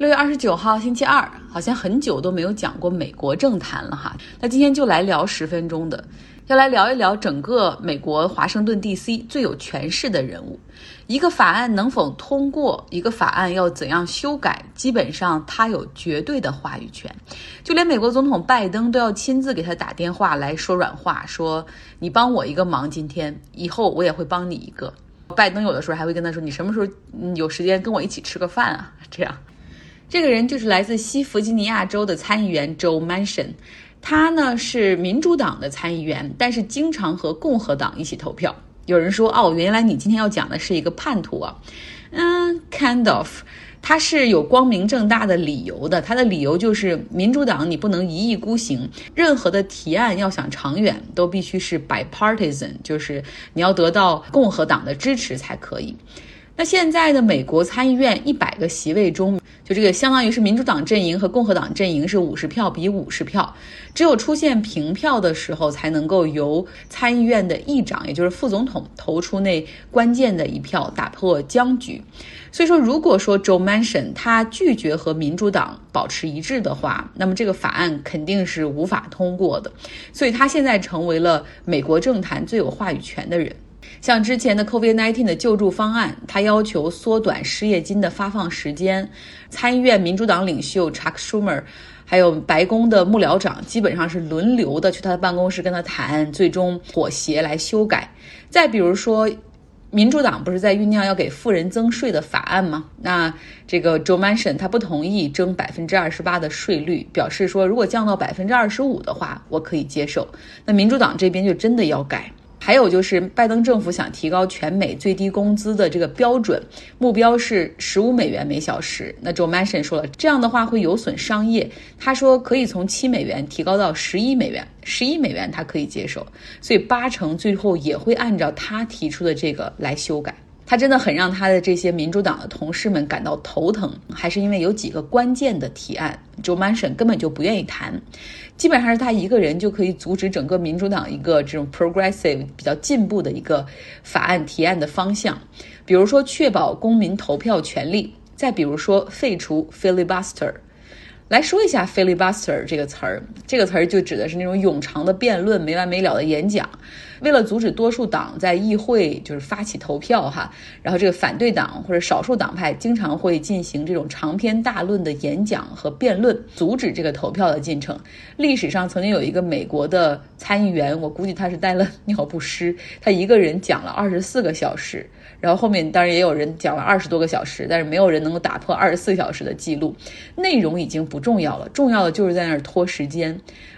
六月二十九号，星期二，好像很久都没有讲过美国政坛了哈。那今天就来聊十分钟的，要来聊一聊整个美国华盛顿 D.C. 最有权势的人物。一个法案能否通过，一个法案要怎样修改，基本上他有绝对的话语权。就连美国总统拜登都要亲自给他打电话来说软话，说你帮我一个忙，今天以后我也会帮你一个。拜登有的时候还会跟他说，你什么时候有时间跟我一起吃个饭啊？这样。这个人就是来自西弗吉尼亚州的参议员 Joe Manchin，他呢是民主党的参议员，但是经常和共和党一起投票。有人说，哦，原来你今天要讲的是一个叛徒啊？嗯，kind of，他是有光明正大的理由的。他的理由就是民主党你不能一意孤行，任何的提案要想长远，都必须是 bipartisan，就是你要得到共和党的支持才可以。那现在的美国参议院一百个席位中，就这个相当于是民主党阵营和共和党阵营是五十票比五十票，只有出现平票的时候，才能够由参议院的议长，也就是副总统投出那关键的一票，打破僵局。所以说，如果说 Joe Manchin 他拒绝和民主党保持一致的话，那么这个法案肯定是无法通过的。所以他现在成为了美国政坛最有话语权的人。像之前的 COVID-19 的救助方案，他要求缩短失业金的发放时间。参议院民主党领袖 Chuck Schumer，还有白宫的幕僚长，基本上是轮流的去他的办公室跟他谈，最终妥协来修改。再比如说，民主党不是在酝酿要给富人增税的法案吗？那这个 Joe Manchin 他不同意征百分之二十八的税率，表示说如果降到百分之二十五的话，我可以接受。那民主党这边就真的要改。还有就是，拜登政府想提高全美最低工资的这个标准，目标是十五美元每小时。那 Joe Manchin 说了，这样的话会有损商业。他说可以从七美元提高到十一美元，十一美元他可以接受。所以八成最后也会按照他提出的这个来修改。他真的很让他的这些民主党的同事们感到头疼，还是因为有几个关键的提案，Joe Manchin 根本就不愿意谈。基本上是他一个人就可以阻止整个民主党一个这种 progressive 比较进步的一个法案提案的方向，比如说确保公民投票权利，再比如说废除 filibuster。来说一下 filibuster 这个词儿，这个词儿就指的是那种冗长的辩论、没完没了的演讲。为了阻止多数党在议会就是发起投票哈，然后这个反对党或者少数党派经常会进行这种长篇大论的演讲和辩论，阻止这个投票的进程。历史上曾经有一个美国的参议员，我估计他是带了尿不湿，他一个人讲了二十四个小时。然后后面当然也有人讲了二十多个小时，但是没有人能够打破二十四小时的记录。内容已经不重要了，重要的就是在那儿拖时间。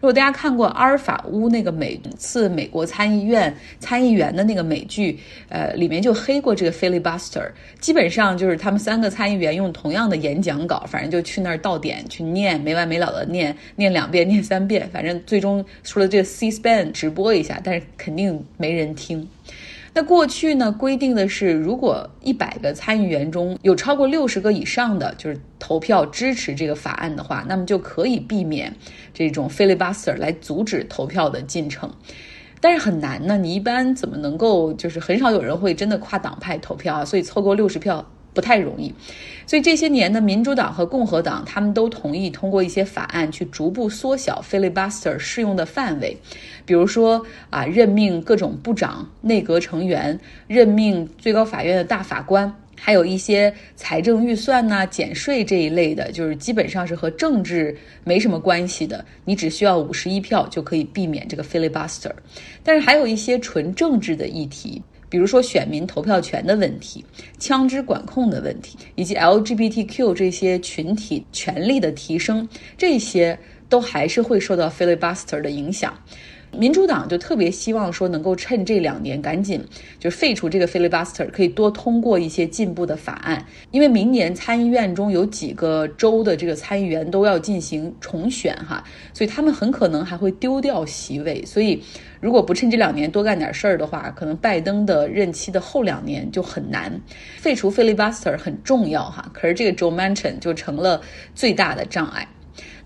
如果大家看过《阿尔法乌》那个每次美国参议院参议员的那个美剧，呃，里面就黑过这个 filibuster。基本上就是他们三个参议员用同样的演讲稿，反正就去那儿到点去念，没完没了的念，念两遍，念三遍，反正最终除了这个 C-SPAN 直播一下，但是肯定没人听。那过去呢规定的是，如果一百个参议员中有超过六十个以上的就是投票支持这个法案的话，那么就可以避免这种 filibuster 来阻止投票的进程。但是很难呢，你一般怎么能够就是很少有人会真的跨党派投票啊？所以凑够六十票。不太容易，所以这些年的民主党和共和党，他们都同意通过一些法案去逐步缩小 filibuster 适用的范围，比如说啊，任命各种部长、内阁成员，任命最高法院的大法官，还有一些财政预算呐、减税这一类的，就是基本上是和政治没什么关系的，你只需要五十一票就可以避免这个 filibuster。但是还有一些纯政治的议题。比如说选民投票权的问题、枪支管控的问题，以及 LGBTQ 这些群体权利的提升，这些都还是会受到 filibuster 的影响。民主党就特别希望说，能够趁这两年赶紧就废除这个 filibuster，可以多通过一些进步的法案。因为明年参议院中有几个州的这个参议员都要进行重选哈，所以他们很可能还会丢掉席位。所以如果不趁这两年多干点事儿的话，可能拜登的任期的后两年就很难。废除 filibuster 很重要哈，可是这个 Joe Manchin 就成了最大的障碍。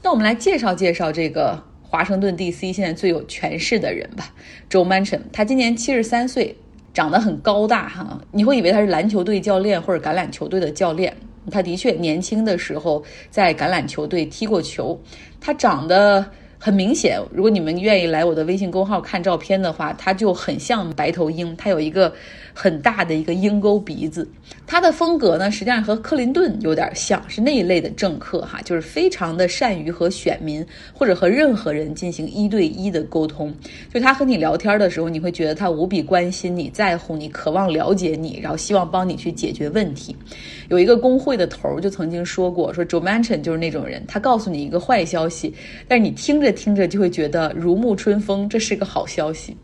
那我们来介绍介绍这个。华盛顿 D.C. 现在最有权势的人吧，Joe Manchin，他今年七十三岁，长得很高大哈，你会以为他是篮球队教练或者橄榄球队的教练。他的确年轻的时候在橄榄球队踢过球，他长得。很明显，如果你们愿意来我的微信公号看照片的话，他就很像白头鹰，他有一个很大的一个鹰钩鼻子。他的风格呢，实际上和克林顿有点像，是那一类的政客哈，就是非常的善于和选民或者和任何人进行一对一的沟通。就他和你聊天的时候，你会觉得他无比关心你、在乎你、渴望了解你，然后希望帮你去解决问题。有一个工会的头就曾经说过，说 Joe Manchin 就是那种人，他告诉你一个坏消息，但是你听着。听着就会觉得如沐春风，这是个好消息。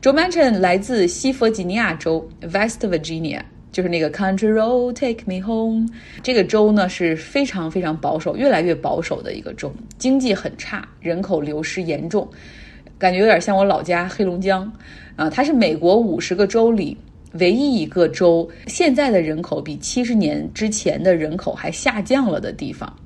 Joe Manchin 来自西弗吉尼亚州 （West Virginia），就是那个 Country Road Take Me Home。这个州呢是非常非常保守，越来越保守的一个州，经济很差，人口流失严重，感觉有点像我老家黑龙江啊。它是美国五十个州里唯一一个州现在的人口比七十年之前的人口还下降了的地方。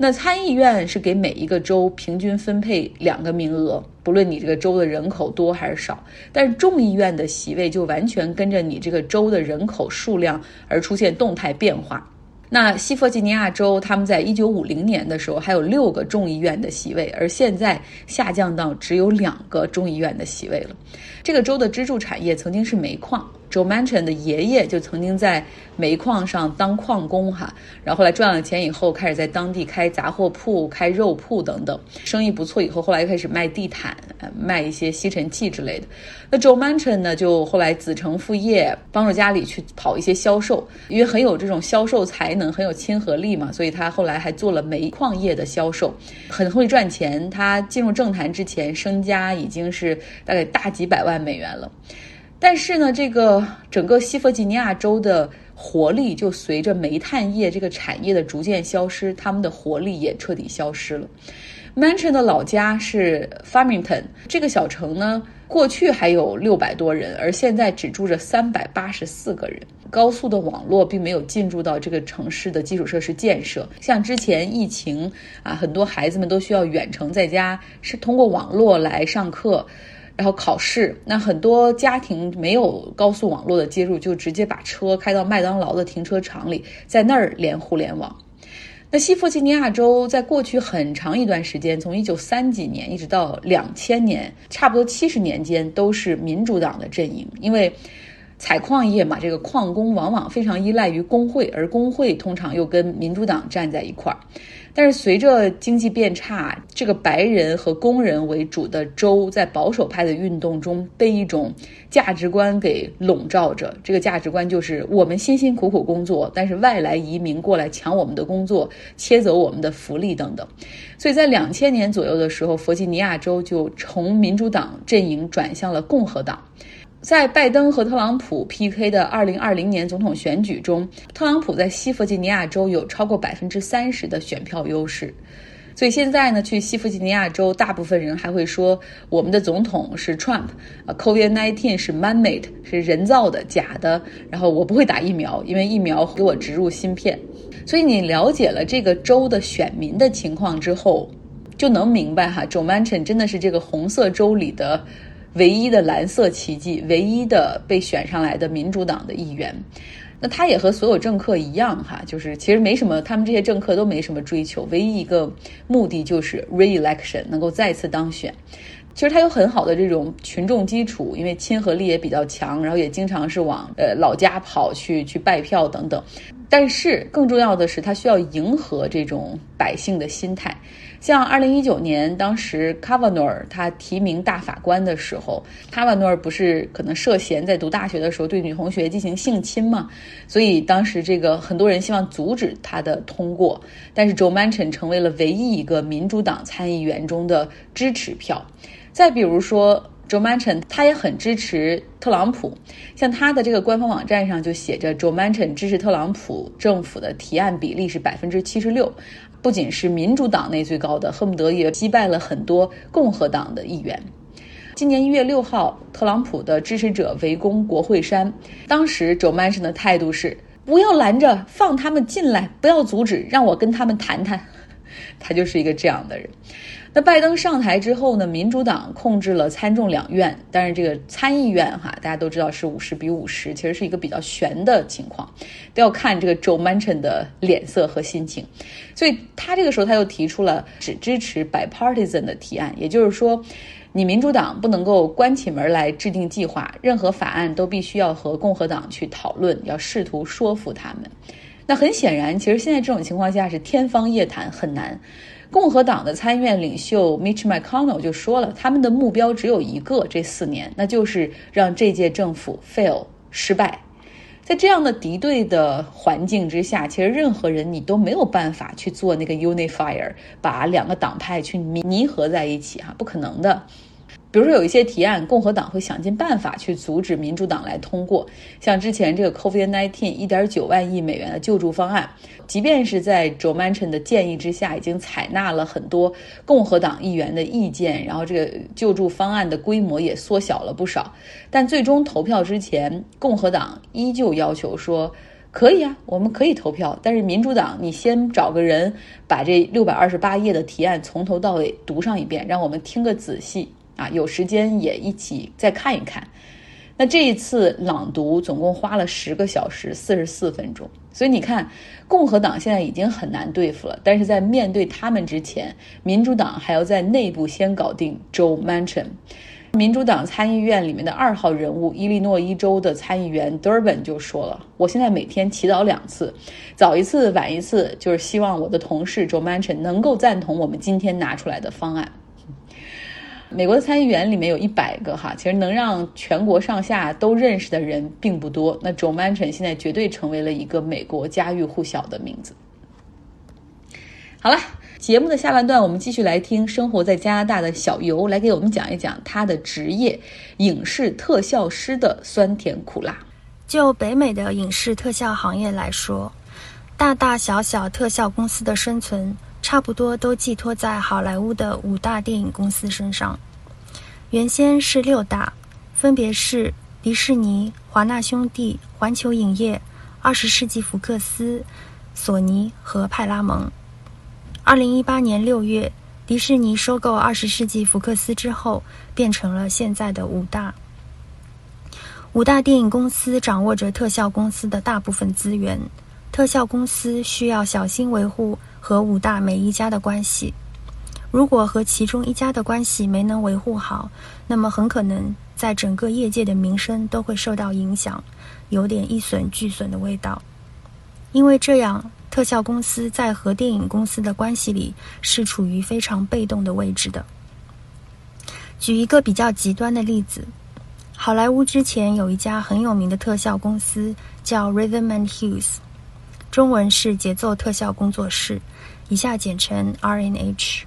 那参议院是给每一个州平均分配两个名额，不论你这个州的人口多还是少。但是众议院的席位就完全跟着你这个州的人口数量而出现动态变化。那西弗吉尼亚州他们在一九五零年的时候还有六个众议院的席位，而现在下降到只有两个众议院的席位了。这个州的支柱产业曾经是煤矿。Joe Manchin 的爷爷就曾经在煤矿上当矿工哈，然后后来赚了钱以后，开始在当地开杂货铺、开肉铺等等，生意不错。以后后来又开始卖地毯、卖一些吸尘器之类的。那 Joe Manchin 呢，就后来子承父业，帮助家里去跑一些销售，因为很有这种销售才能，很有亲和力嘛，所以他后来还做了煤矿业的销售，很会赚钱。他进入政坛之前，身家已经是大概大几百万美元了。但是呢，这个整个西弗吉尼亚州的活力就随着煤炭业这个产业的逐渐消失，他们的活力也彻底消失了。Mansion 的老家是 Farmington 这个小城呢，过去还有六百多人，而现在只住着三百八十四个人。高速的网络并没有进入到这个城市的基础设施建设，像之前疫情啊，很多孩子们都需要远程在家，是通过网络来上课。然后考试，那很多家庭没有高速网络的接入，就直接把车开到麦当劳的停车场里，在那儿连互联网。那西弗吉尼亚州在过去很长一段时间，从一九三几年一直到两千年，差不多七十年间都是民主党的阵营，因为采矿业嘛，这个矿工往往非常依赖于工会，而工会通常又跟民主党站在一块儿。但是随着经济变差，这个白人和工人为主的州在保守派的运动中被一种价值观给笼罩着。这个价值观就是我们辛辛苦苦工作，但是外来移民过来抢我们的工作，切走我们的福利等等。所以在两千年左右的时候，弗吉尼亚州就从民主党阵营转向了共和党。在拜登和特朗普 PK 的二零二零年总统选举中，特朗普在西弗吉尼亚州有超过百分之三十的选票优势。所以现在呢，去西弗吉尼亚州，大部分人还会说我们的总统是 Trump，啊，COVID-19 是 man-made，是人造的、假的。然后我不会打疫苗，因为疫苗给我植入芯片。所以你了解了这个州的选民的情况之后，就能明白哈，Joe Manchin 真的是这个红色州里的。唯一的蓝色奇迹，唯一的被选上来的民主党的议员，那他也和所有政客一样哈，就是其实没什么，他们这些政客都没什么追求，唯一一个目的就是 re-election 能够再次当选。其实他有很好的这种群众基础，因为亲和力也比较强，然后也经常是往呃老家跑去去拜票等等。但是更重要的是，他需要迎合这种百姓的心态。像二零一九年，当时卡瓦诺尔他提名大法官的时候，卡瓦诺尔不是可能涉嫌在读大学的时候对女同学进行性侵吗？所以当时这个很多人希望阻止他的通过，但是 Joe Manchin 成为了唯一一个民主党参议员中的支持票。再比如说，Joe Manchin 他也很支持特朗普，像他的这个官方网站上就写着，Joe Manchin 支持特朗普政府的提案比例是百分之七十六。不仅是民主党内最高的，恨不得也击败了很多共和党的议员。今年一月六号，特朗普的支持者围攻国会山，当时 Joe Manchin 的态度是：不要拦着，放他们进来，不要阻止，让我跟他们谈谈。他就是一个这样的人。那拜登上台之后呢，民主党控制了参众两院，但是这个参议院哈，大家都知道是五十比五十，其实是一个比较悬的情况，都要看这个 Joe Manchin 的脸色和心情。所以他这个时候他又提出了只支持 bipartisan 的提案，也就是说，你民主党不能够关起门来制定计划，任何法案都必须要和共和党去讨论，要试图说服他们。那很显然，其实现在这种情况下是天方夜谭，很难。共和党的参议院领袖 Mitch McConnell 就说了，他们的目标只有一个，这四年，那就是让这届政府 fail 失败。在这样的敌对的环境之下，其实任何人你都没有办法去做那个 unifier，把两个党派去弥合在一起，哈，不可能的。比如说有一些提案，共和党会想尽办法去阻止民主党来通过，像之前这个 COVID-19 一点九万亿美元的救助方案，即便是在 Joe Manchin 的建议之下，已经采纳了很多共和党议员的意见，然后这个救助方案的规模也缩小了不少，但最终投票之前，共和党依旧要求说，可以啊，我们可以投票，但是民主党你先找个人把这六百二十八页的提案从头到尾读上一遍，让我们听个仔细。啊，有时间也一起再看一看。那这一次朗读总共花了十个小时四十四分钟，所以你看，共和党现在已经很难对付了。但是在面对他们之前，民主党还要在内部先搞定 Joe Manchin。民主党参议院里面的二号人物，伊利诺伊州的参议员 Durbin 就说了：“我现在每天祈祷两次，早一次晚一次，就是希望我的同事 Joe Manchin 能够赞同我们今天拿出来的方案。”美国的参议员里面有一百个哈，其实能让全国上下都认识的人并不多。那 Joe Manchin 现在绝对成为了一个美国家喻户晓的名字。好了，节目的下半段我们继续来听生活在加拿大的小游来给我们讲一讲他的职业——影视特效师的酸甜苦辣。就北美的影视特效行业来说，大大小小特效公司的生存。差不多都寄托在好莱坞的五大电影公司身上，原先是六大，分别是迪士尼、华纳兄弟、环球影业、二十世纪福克斯、索尼和派拉蒙。二零一八年六月，迪士尼收购二十世纪福克斯之后，变成了现在的五大。五大电影公司掌握着特效公司的大部分资源，特效公司需要小心维护。和五大每一家的关系，如果和其中一家的关系没能维护好，那么很可能在整个业界的名声都会受到影响，有点一损俱损的味道。因为这样，特效公司在和电影公司的关系里是处于非常被动的位置的。举一个比较极端的例子，好莱坞之前有一家很有名的特效公司叫 Rhythm and Hughes。中文是节奏特效工作室，以下简称 R.N.H。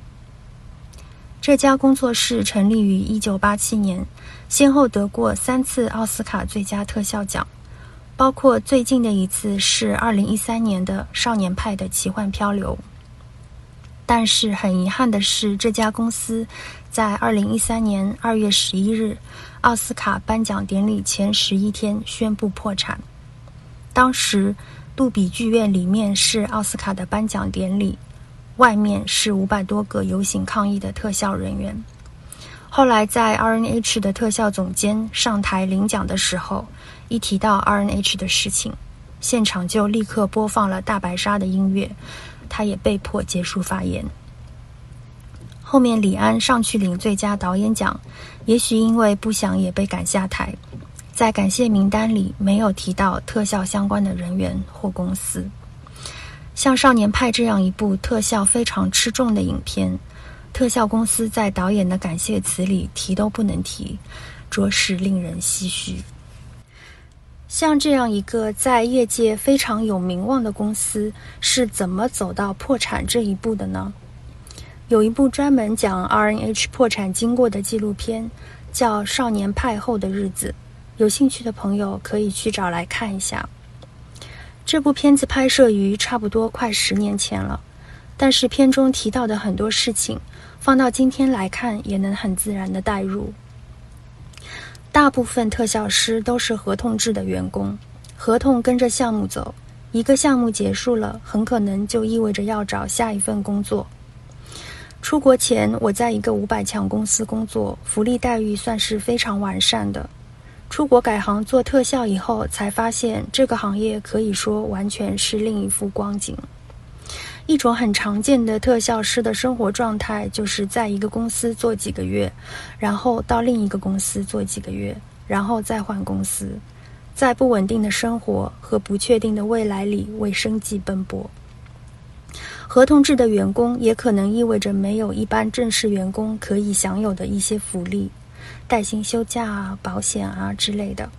这家工作室成立于1987年，先后得过三次奥斯卡最佳特效奖，包括最近的一次是2013年的《少年派的奇幻漂流》。但是很遗憾的是，这家公司在2013年2月11日奥斯卡颁奖典礼前十一天宣布破产。当时。杜比剧院里面是奥斯卡的颁奖典礼，外面是五百多个游行抗议的特效人员。后来在 R N H 的特效总监上台领奖的时候，一提到 R N H 的事情，现场就立刻播放了大白鲨的音乐，他也被迫结束发言。后面李安上去领最佳导演奖，也许因为不想也被赶下台。在感谢名单里没有提到特效相关的人员或公司。像《少年派》这样一部特效非常吃重的影片，特效公司在导演的感谢词里提都不能提，着实令人唏嘘。像这样一个在业界非常有名望的公司，是怎么走到破产这一步的呢？有一部专门讲 R N H 破产经过的纪录片，叫《少年派后的日子》。有兴趣的朋友可以去找来看一下。这部片子拍摄于差不多快十年前了，但是片中提到的很多事情，放到今天来看也能很自然的带入。大部分特效师都是合同制的员工，合同跟着项目走，一个项目结束了，很可能就意味着要找下一份工作。出国前，我在一个五百强公司工作，福利待遇算是非常完善的。出国改行做特效以后，才发现这个行业可以说完全是另一副光景。一种很常见的特效师的生活状态，就是在一个公司做几个月，然后到另一个公司做几个月，然后再换公司，在不稳定的生活和不确定的未来里为生计奔波。合同制的员工也可能意味着没有一般正式员工可以享有的一些福利，带薪休假啊、保险啊之类的。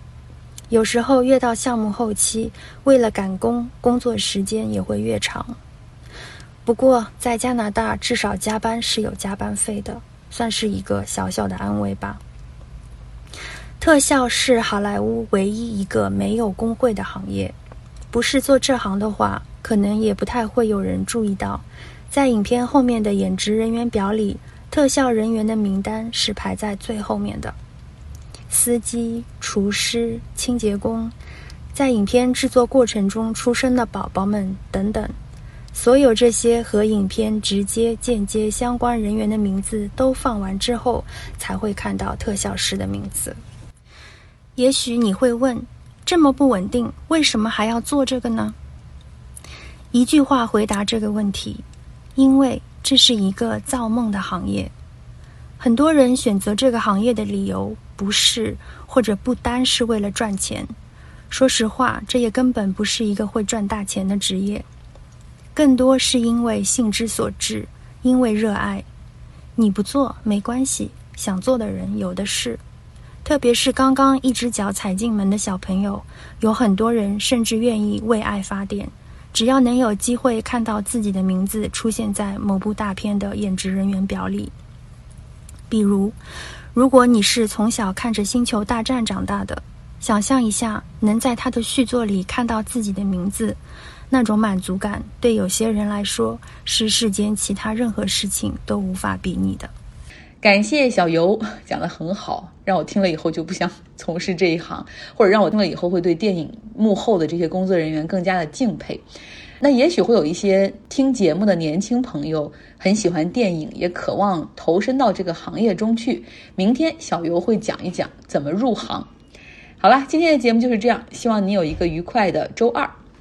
有时候越到项目后期，为了赶工，工作时间也会越长。不过在加拿大，至少加班是有加班费的，算是一个小小的安慰吧。特效是好莱坞唯一一个没有工会的行业，不是做这行的话。可能也不太会有人注意到，在影片后面的演职人员表里，特效人员的名单是排在最后面的。司机、厨师、清洁工，在影片制作过程中出生的宝宝们等等，所有这些和影片直接、间接相关人员的名字都放完之后，才会看到特效师的名字。也许你会问：这么不稳定，为什么还要做这个呢？一句话回答这个问题，因为这是一个造梦的行业。很多人选择这个行业的理由不是或者不单是为了赚钱。说实话，这也根本不是一个会赚大钱的职业，更多是因为兴之所至，因为热爱。你不做没关系，想做的人有的是。特别是刚刚一只脚踩进门的小朋友，有很多人甚至愿意为爱发电。只要能有机会看到自己的名字出现在某部大片的演职人员表里，比如，如果你是从小看着《星球大战》长大的，想象一下能在他的续作里看到自己的名字，那种满足感，对有些人来说是世间其他任何事情都无法比拟的。感谢小游讲的很好，让我听了以后就不想从事这一行，或者让我听了以后会对电影幕后的这些工作人员更加的敬佩。那也许会有一些听节目的年轻朋友很喜欢电影，也渴望投身到这个行业中去。明天小游会讲一讲怎么入行。好了，今天的节目就是这样，希望你有一个愉快的周二。